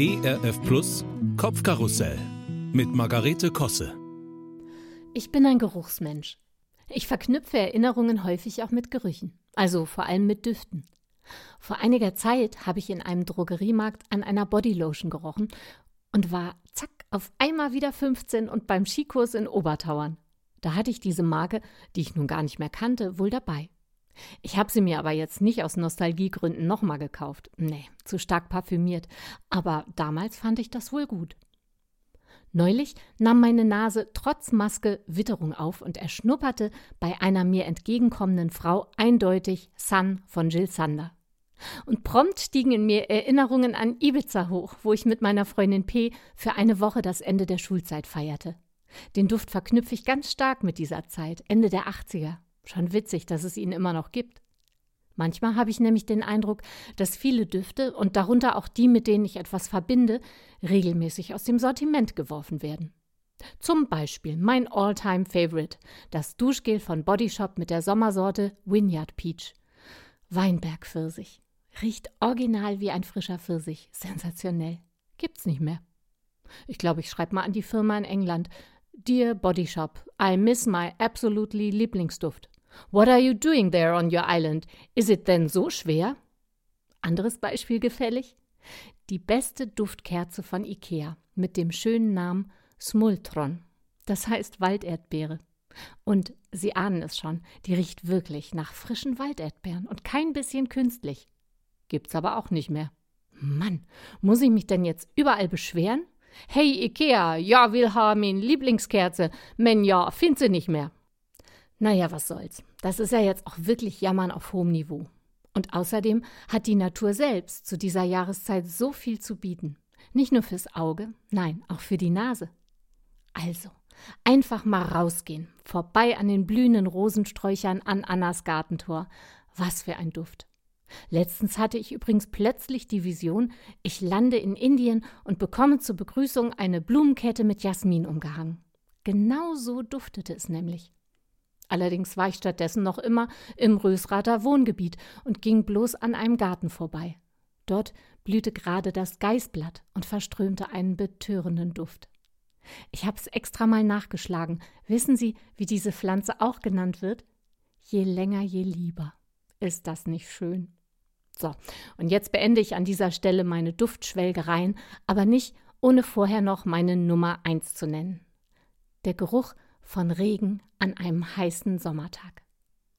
ERF Plus Kopfkarussell mit Margarete Kosse. Ich bin ein Geruchsmensch. Ich verknüpfe Erinnerungen häufig auch mit Gerüchen, also vor allem mit Düften. Vor einiger Zeit habe ich in einem Drogeriemarkt an einer Bodylotion gerochen und war zack auf einmal wieder 15 und beim Skikurs in Obertauern. Da hatte ich diese Marke, die ich nun gar nicht mehr kannte, wohl dabei. Ich habe sie mir aber jetzt nicht aus Nostalgiegründen nochmal gekauft. Nee, zu stark parfümiert. Aber damals fand ich das wohl gut. Neulich nahm meine Nase trotz Maske Witterung auf und er schnupperte bei einer mir entgegenkommenden Frau eindeutig Sun von Jill Sander. Und prompt stiegen in mir Erinnerungen an Ibiza hoch, wo ich mit meiner Freundin P für eine Woche das Ende der Schulzeit feierte. Den Duft verknüpfe ich ganz stark mit dieser Zeit, Ende der 80er. Schon witzig, dass es ihn immer noch gibt. Manchmal habe ich nämlich den Eindruck, dass viele Düfte und darunter auch die, mit denen ich etwas verbinde, regelmäßig aus dem Sortiment geworfen werden. Zum Beispiel mein All-Time Favorite, das Duschgel von Body Shop mit der Sommersorte Vineyard Peach. Weinbergpfirsich. Riecht original wie ein frischer Pfirsich. Sensationell. Gibt's nicht mehr. Ich glaube, ich schreibe mal an die Firma in England. Dear Body Shop, I miss my absolutely Lieblingsduft. What are you doing there on your island? Is it then so schwer? Anderes Beispiel gefällig? Die beste Duftkerze von Ikea mit dem schönen Namen Smultron. Das heißt Walderdbeere. Und Sie ahnen es schon, die riecht wirklich nach frischen Walderdbeeren und kein bisschen künstlich. Gibt's aber auch nicht mehr. Mann, muss ich mich denn jetzt überall beschweren? Hey Ikea, ja, will haben Lieblingskerze, men ja, find sie nicht mehr. Naja, was soll's. Das ist ja jetzt auch wirklich Jammern auf hohem Niveau. Und außerdem hat die Natur selbst zu dieser Jahreszeit so viel zu bieten. Nicht nur fürs Auge, nein, auch für die Nase. Also, einfach mal rausgehen, vorbei an den blühenden Rosensträuchern an Annas Gartentor. Was für ein Duft. Letztens hatte ich übrigens plötzlich die Vision, ich lande in Indien und bekomme zur Begrüßung eine Blumenkette mit Jasmin umgehangen. Genau so duftete es nämlich. Allerdings war ich stattdessen noch immer im Rösrather Wohngebiet und ging bloß an einem Garten vorbei. Dort blühte gerade das Geißblatt und verströmte einen betörenden Duft. Ich hab's extra mal nachgeschlagen. Wissen Sie, wie diese Pflanze auch genannt wird? Je länger, je lieber. Ist das nicht schön? So, und jetzt beende ich an dieser Stelle meine Duftschwelgereien, aber nicht ohne vorher noch meine Nummer eins zu nennen. Der Geruch von Regen an einem heißen Sommertag.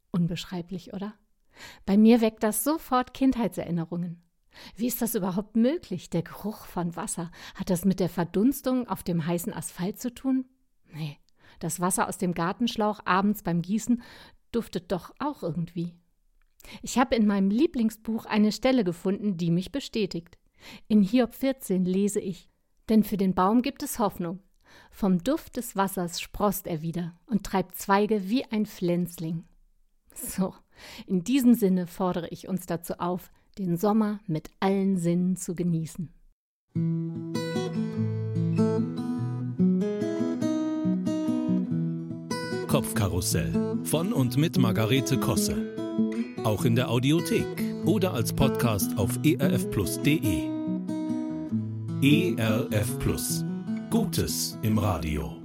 Unbeschreiblich, oder? Bei mir weckt das sofort Kindheitserinnerungen. Wie ist das überhaupt möglich? Der Geruch von Wasser. Hat das mit der Verdunstung auf dem heißen Asphalt zu tun? Nee, das Wasser aus dem Gartenschlauch abends beim Gießen duftet doch auch irgendwie. Ich habe in meinem Lieblingsbuch eine Stelle gefunden, die mich bestätigt. In Hiob 14 lese ich: Denn für den Baum gibt es Hoffnung. Vom Duft des Wassers sproßt er wieder und treibt Zweige wie ein Pflänzling. So, in diesem Sinne fordere ich uns dazu auf, den Sommer mit allen Sinnen zu genießen. Kopfkarussell von und mit Margarete Kosse. Auch in der Audiothek oder als Podcast auf erfplus.de. ERF Plus. Gutes im Radio.